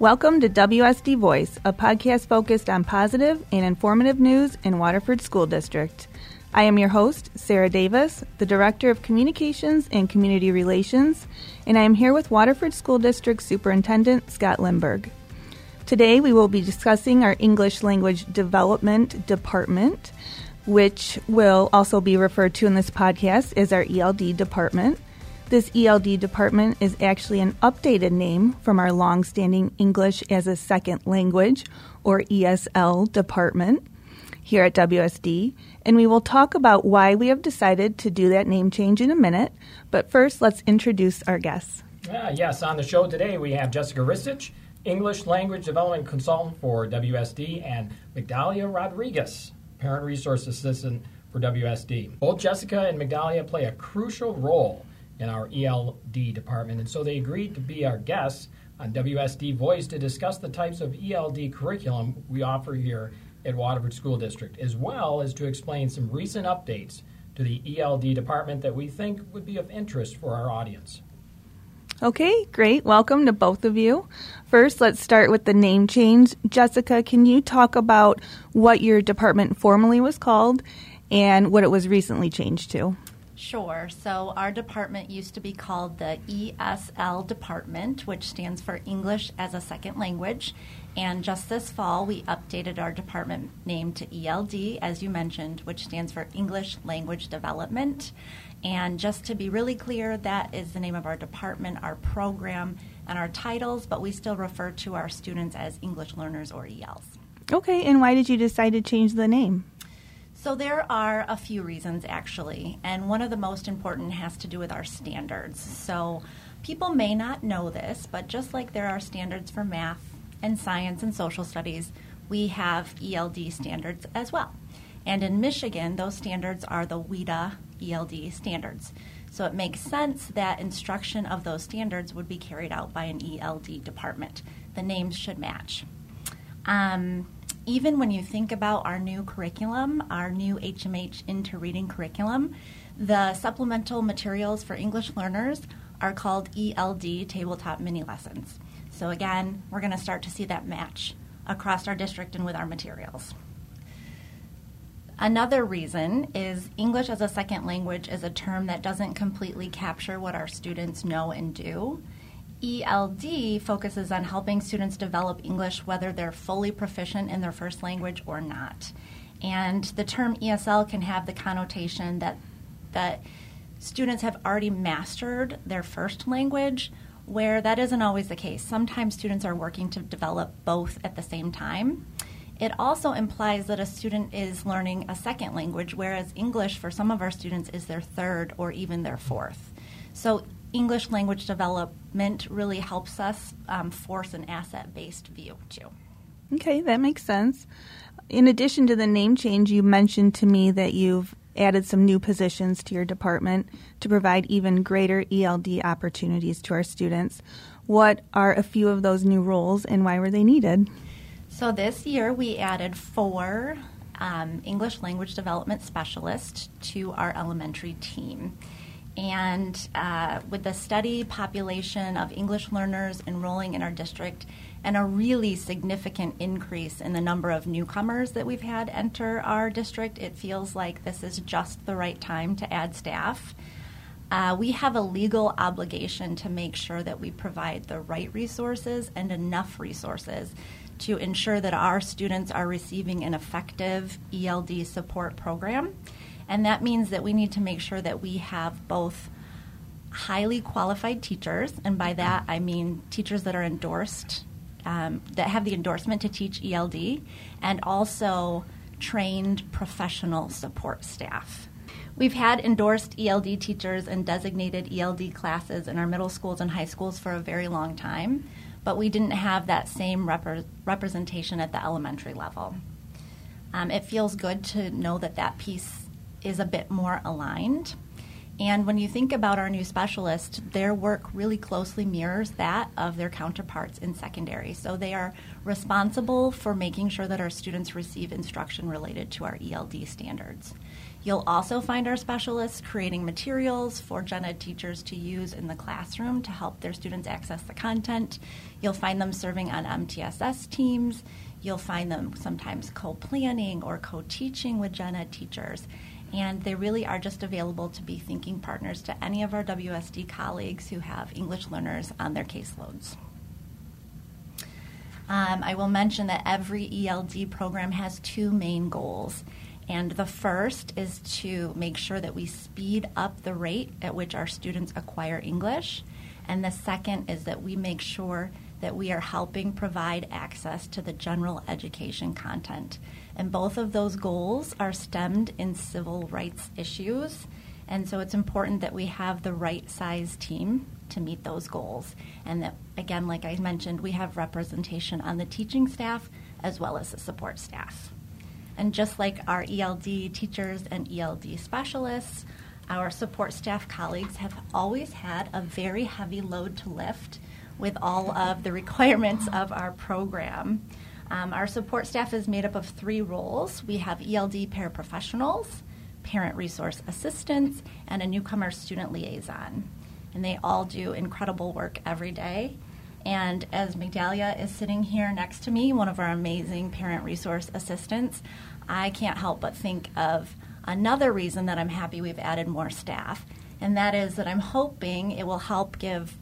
Welcome to WSD Voice, a podcast focused on positive and informative news in Waterford School District. I am your host, Sarah Davis, the Director of Communications and Community Relations, and I am here with Waterford School District Superintendent Scott Lindberg. Today we will be discussing our English Language Development Department, which will also be referred to in this podcast as our ELD department. This ELD department is actually an updated name from our long-standing English as a Second Language, or ESL, department here at WSD, and we will talk about why we have decided to do that name change in a minute. But first, let's introduce our guests. Uh, yes, on the show today we have Jessica Ristich, English Language Development Consultant for WSD, and Migdalia Rodriguez, Parent Resource Assistant for WSD. Both Jessica and Migdalia play a crucial role in our ELD department. And so they agreed to be our guests on WSD Voice to discuss the types of ELD curriculum we offer here at Waterford School District, as well as to explain some recent updates to the ELD department that we think would be of interest for our audience. Okay, great. Welcome to both of you. First, let's start with the name change. Jessica, can you talk about what your department formerly was called and what it was recently changed to? Sure. So our department used to be called the ESL department, which stands for English as a Second Language. And just this fall, we updated our department name to ELD, as you mentioned, which stands for English Language Development. And just to be really clear, that is the name of our department, our program, and our titles, but we still refer to our students as English learners or ELs. Okay, and why did you decide to change the name? So there are a few reasons actually, and one of the most important has to do with our standards. So people may not know this, but just like there are standards for math and science and social studies, we have ELD standards as well. And in Michigan, those standards are the WIDA ELD standards. So it makes sense that instruction of those standards would be carried out by an ELD department. The names should match. Um, even when you think about our new curriculum, our new HMH into reading curriculum, the supplemental materials for English learners are called ELD tabletop mini lessons. So again, we're going to start to see that match across our district and with our materials. Another reason is English as a second language is a term that doesn't completely capture what our students know and do. ELD focuses on helping students develop English whether they're fully proficient in their first language or not. And the term ESL can have the connotation that that students have already mastered their first language, where that isn't always the case. Sometimes students are working to develop both at the same time. It also implies that a student is learning a second language, whereas English for some of our students is their third or even their fourth. So English language development really helps us um, force an asset based view too. Okay, that makes sense. In addition to the name change, you mentioned to me that you've added some new positions to your department to provide even greater ELD opportunities to our students. What are a few of those new roles and why were they needed? So, this year we added four um, English language development specialists to our elementary team. And uh, with the steady population of English learners enrolling in our district and a really significant increase in the number of newcomers that we've had enter our district, it feels like this is just the right time to add staff. Uh, we have a legal obligation to make sure that we provide the right resources and enough resources to ensure that our students are receiving an effective ELD support program. And that means that we need to make sure that we have both highly qualified teachers, and by that I mean teachers that are endorsed, um, that have the endorsement to teach ELD, and also trained professional support staff. We've had endorsed ELD teachers and designated ELD classes in our middle schools and high schools for a very long time, but we didn't have that same rep- representation at the elementary level. Um, it feels good to know that that piece is a bit more aligned. And when you think about our new specialists, their work really closely mirrors that of their counterparts in secondary. So they are responsible for making sure that our students receive instruction related to our ELD standards. You'll also find our specialists creating materials for gen ed teachers to use in the classroom to help their students access the content. You'll find them serving on MTSS teams. You'll find them sometimes co planning or co teaching with gen ed teachers. And they really are just available to be thinking partners to any of our WSD colleagues who have English learners on their caseloads. Um, I will mention that every ELD program has two main goals. And the first is to make sure that we speed up the rate at which our students acquire English. And the second is that we make sure that we are helping provide access to the general education content. And both of those goals are stemmed in civil rights issues. And so it's important that we have the right size team to meet those goals. And that, again, like I mentioned, we have representation on the teaching staff as well as the support staff. And just like our ELD teachers and ELD specialists, our support staff colleagues have always had a very heavy load to lift with all of the requirements of our program. Um, our support staff is made up of three roles. We have ELD paraprofessionals, parent resource assistants, and a newcomer student liaison. And they all do incredible work every day. And as Migdalia is sitting here next to me, one of our amazing parent resource assistants, I can't help but think of another reason that I'm happy we've added more staff, and that is that I'm hoping it will help give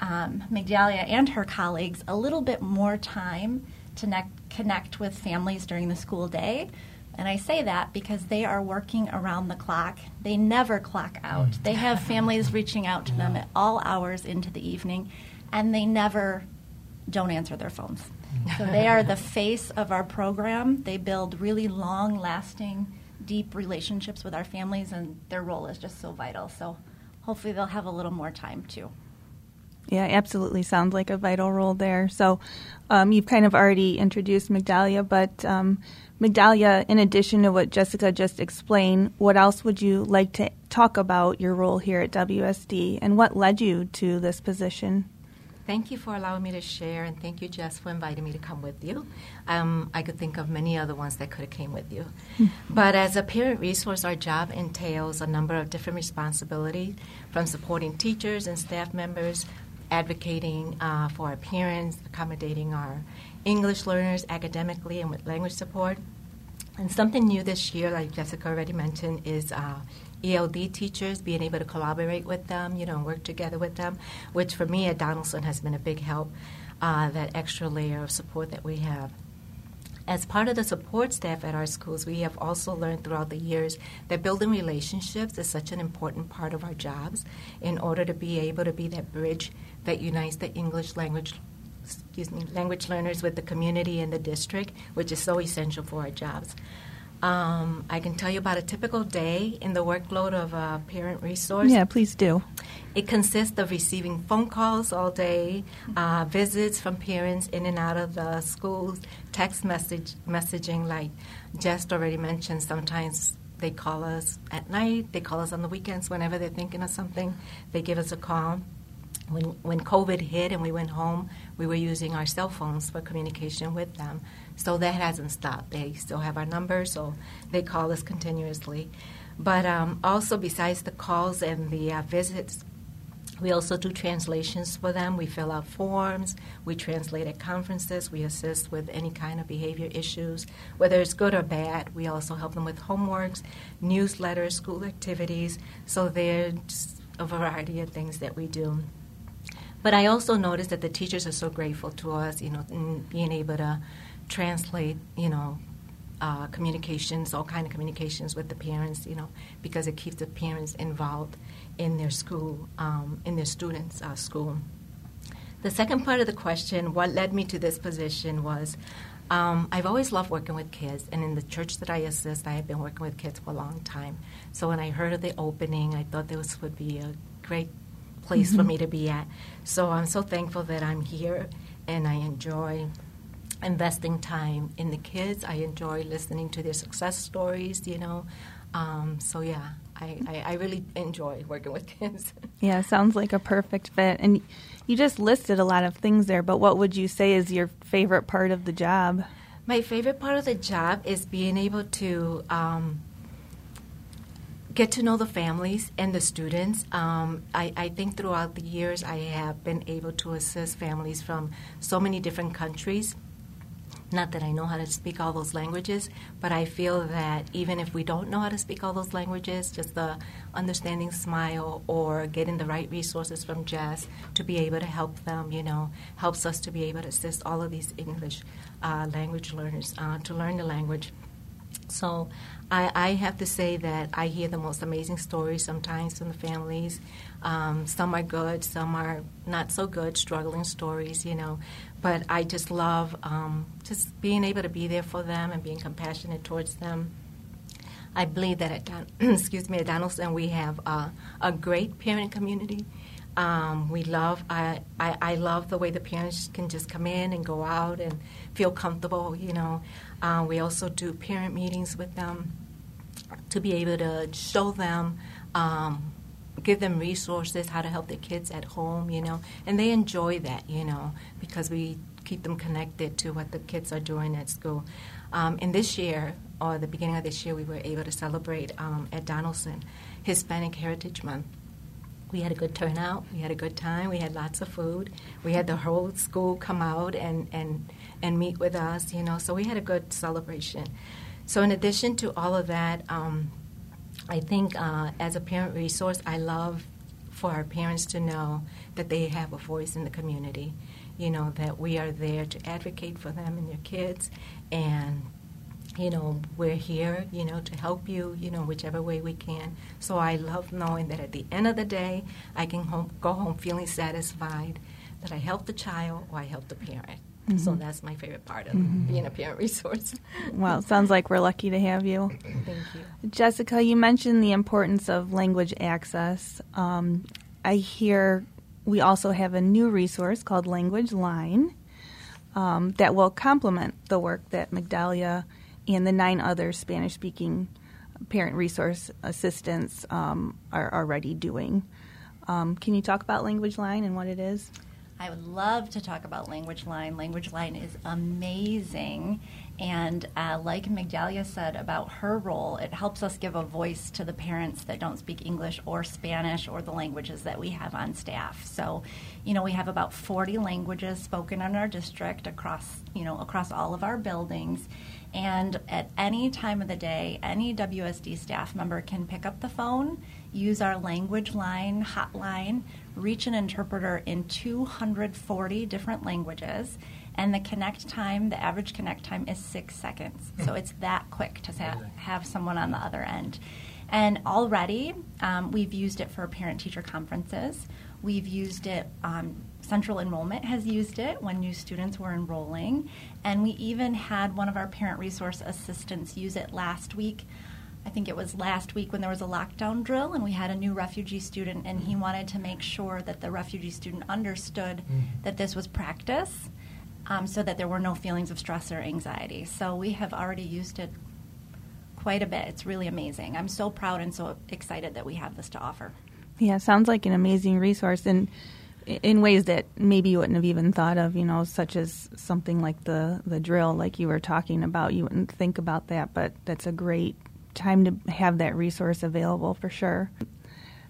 um, Migdalia and her colleagues a little bit more time to ne- connect with families during the school day. And I say that because they are working around the clock. They never clock out. Mm. They have families reaching out to them at all hours into the evening, and they never don't answer their phones. So they are the face of our program. They build really long lasting, deep relationships with our families, and their role is just so vital. So hopefully they'll have a little more time too. Yeah, absolutely sounds like a vital role there. So um, you've kind of already introduced Migdalia, but um, Migdalia, in addition to what Jessica just explained, what else would you like to talk about your role here at WSD and what led you to this position? Thank you for allowing me to share, and thank you, Jess, for inviting me to come with you. Um, I could think of many other ones that could have came with you. but as a parent resource, our job entails a number of different responsibilities, from supporting teachers and staff members, advocating uh, for our parents, accommodating our English learners academically and with language support. And something new this year, like Jessica already mentioned, is uh, ELD teachers, being able to collaborate with them, you know, work together with them, which for me at Donaldson has been a big help, uh, that extra layer of support that we have. As part of the support staff at our schools, we have also learned throughout the years that building relationships is such an important part of our jobs in order to be able to be that bridge that unites the English language excuse me, language learners with the community and the district, which is so essential for our jobs. Um, I can tell you about a typical day in the workload of a parent resource. Yeah, please do. It consists of receiving phone calls all day, uh, visits from parents in and out of the schools, text message messaging, like Jess already mentioned. Sometimes they call us at night, they call us on the weekends whenever they're thinking of something. They give us a call when when COVID hit and we went home, we were using our cell phones for communication with them. So that hasn't stopped. They still have our numbers, so they call us continuously. But um, also, besides the calls and the uh, visits, we also do translations for them. We fill out forms. We translate at conferences. We assist with any kind of behavior issues, whether it's good or bad. We also help them with homeworks, newsletters, school activities. So there's a variety of things that we do. But I also noticed that the teachers are so grateful to us, you know, being able to translate, you know, uh, communications, all kind of communications with the parents, you know, because it keeps the parents involved in their school, um, in their students' uh, school. The second part of the question, what led me to this position, was um, I've always loved working with kids, and in the church that I assist, I have been working with kids for a long time. So when I heard of the opening, I thought this would be a great place mm-hmm. for me to be at. So I'm so thankful that I'm here and I enjoy investing time in the kids. I enjoy listening to their success stories, you know. Um, so yeah, I, I, I, really enjoy working with kids. Yeah, sounds like a perfect fit. And you just listed a lot of things there, but what would you say is your favorite part of the job? My favorite part of the job is being able to um, get to know the families and the students. Um, I, I, think throughout the years I have been able to assist families from so many different countries. Not that I know how to speak all those languages, but I feel that even if we don't know how to speak all those languages, just the understanding smile or getting the right resources from Jess to be able to help them, you know, helps us to be able to assist all of these English uh, language learners uh, to learn the language. So I, I, have to say that I hear the most amazing stories sometimes from the families. Um, some are good, some are not so good, struggling stories, you know. But I just love um, just being able to be there for them and being compassionate towards them. I believe that at Don- excuse me at Donaldson we have uh, a great parent community. Um, we love I, I, I love the way the parents can just come in and go out and feel comfortable. You know, uh, we also do parent meetings with them to be able to show them, um, give them resources how to help their kids at home. You know, and they enjoy that. You know, because we keep them connected to what the kids are doing at school. Um, and this year, or the beginning of this year, we were able to celebrate um, at Donaldson Hispanic Heritage Month we had a good turnout. We had a good time. We had lots of food. We had the whole school come out and, and, and meet with us, you know, so we had a good celebration. So, in addition to all of that, um, I think uh, as a parent resource, I love for our parents to know that they have a voice in the community. You know, that we are there to advocate for them and their kids and you know, we're here, you know, to help you, you know, whichever way we can. So I love knowing that at the end of the day, I can home, go home feeling satisfied that I helped the child or I helped the parent. Mm-hmm. So that's my favorite part of mm-hmm. being a parent resource. well, it sounds like we're lucky to have you. Thank you. Jessica, you mentioned the importance of language access. Um, I hear we also have a new resource called Language Line um, that will complement the work that Migdalia and the nine other Spanish speaking parent resource assistants um, are already doing. Um, can you talk about Language Line and what it is? I would love to talk about Language Line. Language Line is amazing. And uh, like Migdalia said about her role, it helps us give a voice to the parents that don't speak English or Spanish or the languages that we have on staff. So, you know, we have about 40 languages spoken in our district across, you know, across all of our buildings. And at any time of the day, any WSD staff member can pick up the phone, use our language line hotline, reach an interpreter in 240 different languages, and the connect time, the average connect time is six seconds. So hmm. it's that quick to have someone on the other end. And already, um, we've used it for parent teacher conferences. We've used it, um, Central Enrollment has used it when new students were enrolling. And we even had one of our parent resource assistants use it last week. I think it was last week when there was a lockdown drill, and we had a new refugee student, and he wanted to make sure that the refugee student understood mm. that this was practice um, so that there were no feelings of stress or anxiety. So we have already used it quite a bit. It's really amazing. I'm so proud and so excited that we have this to offer. Yeah, sounds like an amazing resource and in ways that maybe you wouldn't have even thought of, you know, such as something like the the drill like you were talking about. You wouldn't think about that, but that's a great time to have that resource available for sure.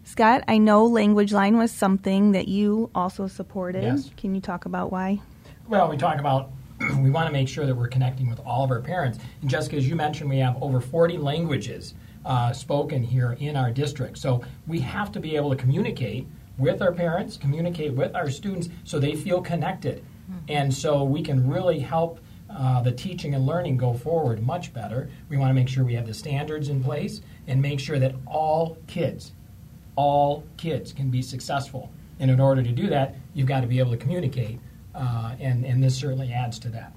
Scott, I know Language Line was something that you also supported. Yes. Can you talk about why? Well, we talk about we want to make sure that we're connecting with all of our parents. And Jessica, as you mentioned, we have over 40 languages uh, spoken here in our district. So we have to be able to communicate with our parents, communicate with our students so they feel connected. Mm-hmm. And so we can really help uh, the teaching and learning go forward much better. We want to make sure we have the standards in place and make sure that all kids, all kids can be successful. And in order to do that, you've got to be able to communicate, uh, and, and this certainly adds to that.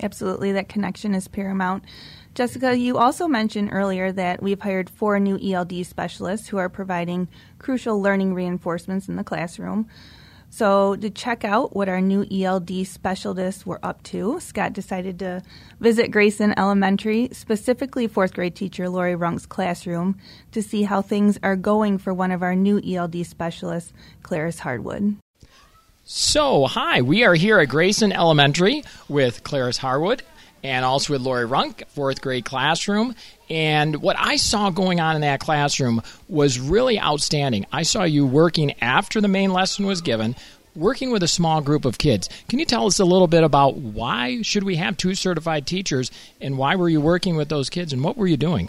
Absolutely, that connection is paramount. Jessica, you also mentioned earlier that we've hired four new ELD specialists who are providing crucial learning reinforcements in the classroom. So, to check out what our new ELD specialists were up to, Scott decided to visit Grayson Elementary, specifically fourth grade teacher Laurie Runk's classroom, to see how things are going for one of our new ELD specialists, Clarys Harwood. So, hi, we are here at Grayson Elementary with Clarys Harwood and also with Laurie Runk, fourth grade classroom. And what I saw going on in that classroom was really outstanding. I saw you working after the main lesson was given, working with a small group of kids. Can you tell us a little bit about why should we have two certified teachers and why were you working with those kids and what were you doing?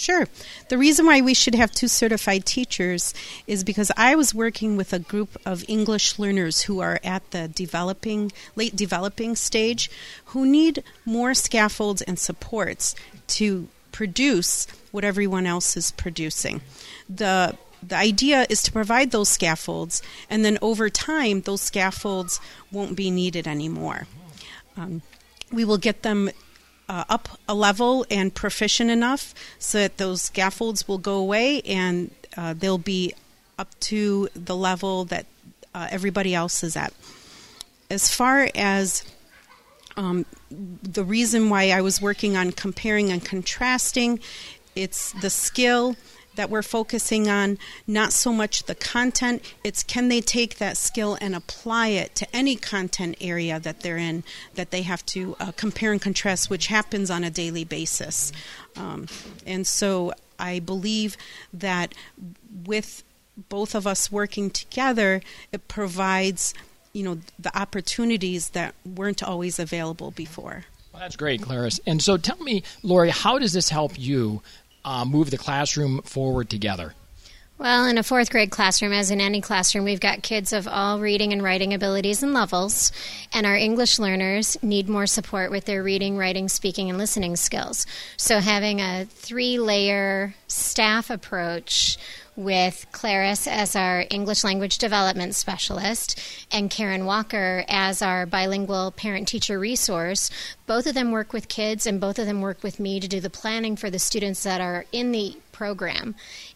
Sure. The reason why we should have two certified teachers is because I was working with a group of English learners who are at the developing, late developing stage, who need more scaffolds and supports to produce what everyone else is producing. The the idea is to provide those scaffolds, and then over time, those scaffolds won't be needed anymore. Um, we will get them uh, up a level and proficient enough so that those scaffolds will go away and uh, they'll be up to the level that uh, everybody else is at. As far as um, the reason why I was working on comparing and contrasting, it's the skill that we're focusing on, not so much the content. It's can they take that skill and apply it to any content area that they're in that they have to uh, compare and contrast, which happens on a daily basis. Um, and so I believe that with both of us working together, it provides you know the opportunities that weren't always available before. Well, that's great, Clarys. And so tell me, Laurie, how does this help you uh, move the classroom forward together? Well, in a fourth grade classroom, as in any classroom, we've got kids of all reading and writing abilities and levels, and our English learners need more support with their reading, writing, speaking, and listening skills. So, having a three layer staff approach with Clarys as our English language development specialist and Karen Walker as our bilingual parent teacher resource. Both of them work with kids and both of them work with me to do the planning for the students that are in the program.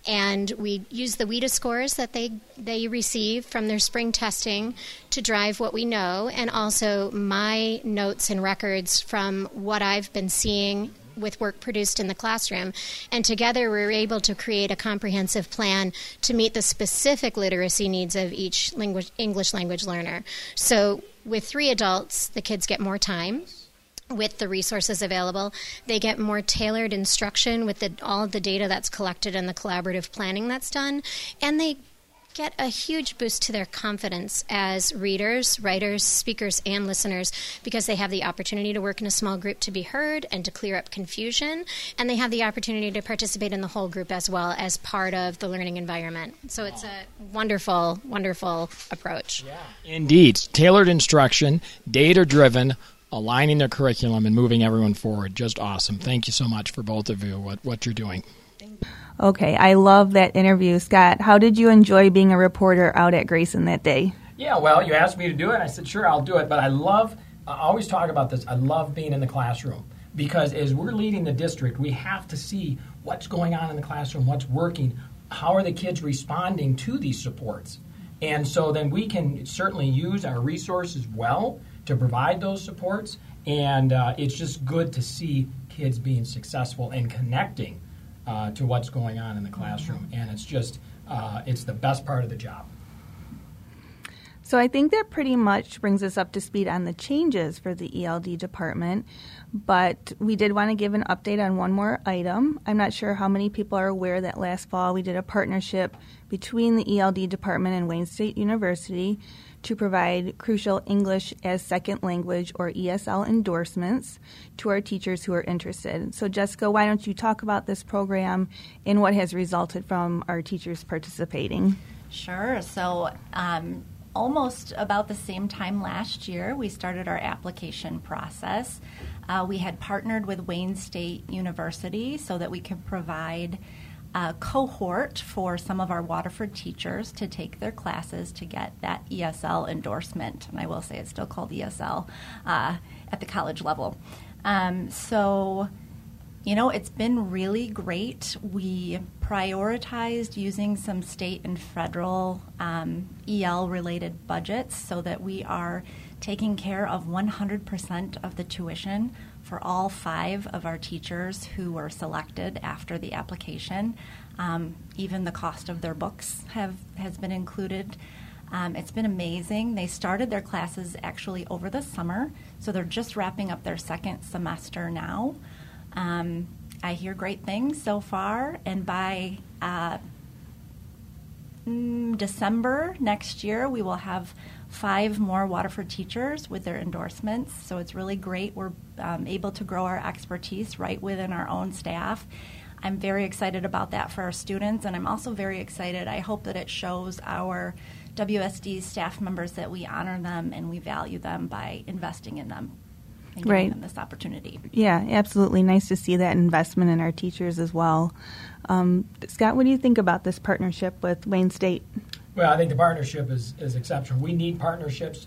And we use the WIDA scores that they, they receive from their spring testing to drive what we know, and also my notes and records from what I've been seeing with work produced in the classroom. And together we are able to create a comprehensive plan to meet the specific literacy needs of each language, English language learner. So with three adults, the kids get more time with the resources available. They get more tailored instruction with the, all of the data that's collected and the collaborative planning that's done. And they get a huge boost to their confidence as readers, writers, speakers, and listeners because they have the opportunity to work in a small group to be heard and to clear up confusion, and they have the opportunity to participate in the whole group as well as part of the learning environment. So it's a wonderful, wonderful approach. Yeah. Indeed. Tailored instruction, data driven, aligning their curriculum, and moving everyone forward. Just awesome. Thank you so much for both of you, what, what you're doing. Okay, I love that interview, Scott. How did you enjoy being a reporter out at Grayson that day? Yeah, well, you asked me to do it. I said, sure, I'll do it. But I love, I always talk about this, I love being in the classroom because as we're leading the district, we have to see what's going on in the classroom, what's working, how are the kids responding to these supports. And so then we can certainly use our resources well to provide those supports. And uh, it's just good to see kids being successful and connecting uh, to what's going on in the classroom, and it's just uh, it's the best part of the job. So I think that pretty much brings us up to speed on the changes for the ELD department. But we did want to give an update on one more item. I'm not sure how many people are aware that last fall we did a partnership between the ELD department and Wayne State University to provide crucial English as second language or ESL endorsements to our teachers who are interested. So, Jessica, why don't you talk about this program and what has resulted from our teachers participating? Sure. So, um, almost about the same time last year, we started our application process. Uh, we had partnered with Wayne State University so that we could provide a cohort for some of our Waterford teachers to take their classes to get that ESL endorsement. And I will say it's still called ESL uh, at the college level. Um, so, you know, it's been really great. We prioritized using some state and federal um, EL related budgets so that we are taking care of 100% of the tuition for all five of our teachers who were selected after the application. Um, even the cost of their books have has been included. Um, it's been amazing. They started their classes actually over the summer, so they're just wrapping up their second semester now. Um, I hear great things so far, and by uh, mm, December next year, we will have five more Waterford teachers with their endorsements. So it's really great. We're um, able to grow our expertise right within our own staff. I'm very excited about that for our students, and I'm also very excited. I hope that it shows our WSD staff members that we honor them and we value them by investing in them and giving Right. them this opportunity. Yeah, absolutely. Nice to see that investment in our teachers as well. Um, Scott, what do you think about this partnership with Wayne State? Well, I think the partnership is, is exceptional. We need partnerships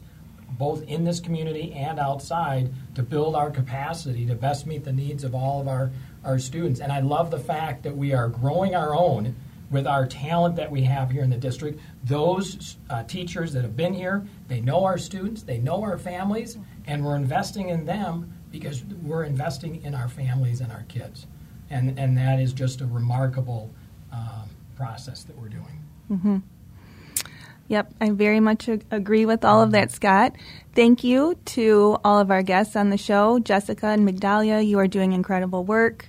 both in this community and outside to build our capacity to best meet the needs of all of our, our students. And I love the fact that we are growing our own with our talent that we have here in the district. Those uh, teachers that have been here, they know our students, they know our families, and we're investing in them because we're investing in our families and our kids. And, and that is just a remarkable um, process that we're doing. Yep, I very much ag- agree with all of that, Scott. Thank you to all of our guests on the show. Jessica and Migdalia, you are doing incredible work.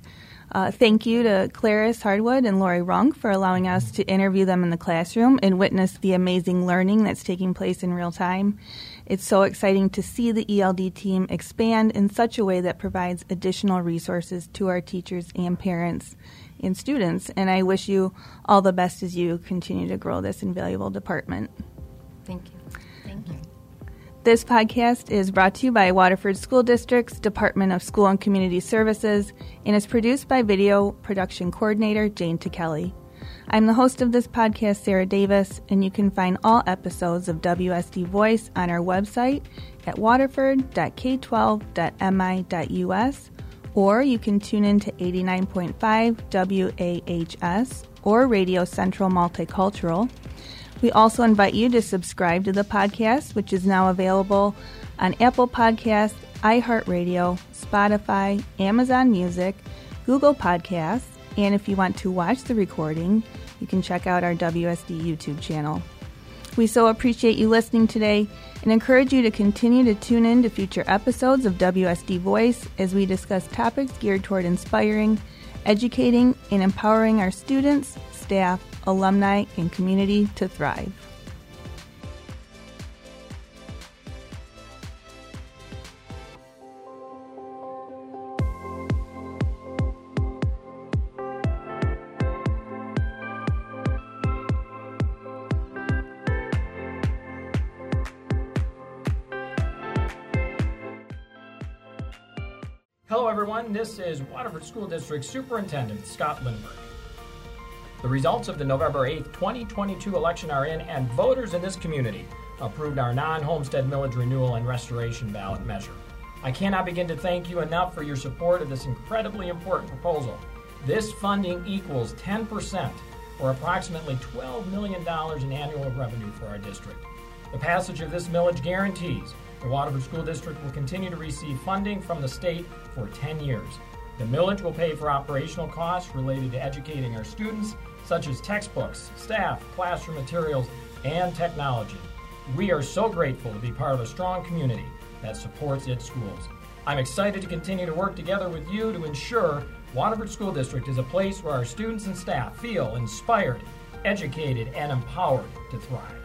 Uh, thank you to Clarys Harwood and Laurie Runk for allowing us to interview them in the classroom and witness the amazing learning that's taking place in real time. It's so exciting to see the ELD team expand in such a way that provides additional resources to our teachers and parents and students. And I wish you all the best as you continue to grow this invaluable department. Thank you. Thank you. This podcast is brought to you by Waterford School District's Department of School and Community Services and is produced by video production coordinator Jane Tekiele. I'm the host of this podcast, Sarah Davis, and you can find all episodes of WSD Voice on our website at waterford.k12.mi.us or you can tune in to 89.5 WAHS or Radio Central Multicultural. We also invite you to subscribe to the podcast, which is now available on Apple Podcasts, iHeartRadio, Spotify, Amazon Music, Google Podcasts, and if you want to watch the recording, you can check out our WSD YouTube channel. We so appreciate you listening today and encourage you to continue to tune in to future episodes of WSD Voice as we discuss topics geared toward inspiring, educating, and empowering our students, staff, alumni, and community to thrive. Hello, everyone. This is Waterford School District Superintendent Scott Lindberg. The results of the November 8th, 2022 election are in, and voters in this community approved our non homestead millage renewal and restoration ballot measure. I cannot begin to thank you enough for your support of this incredibly important proposal. This funding equals 10%, or approximately $12 million in annual revenue for our district. The passage of this millage guarantees the Waterford School District will continue to receive funding from the state for 10 years. The millage will pay for operational costs related to educating our students, such as textbooks, staff, classroom materials, and technology. We are so grateful to be part of a strong community that supports its schools. I'm excited to continue to work together with you to ensure Waterford School District is a place where our students and staff feel inspired, educated, and empowered to thrive.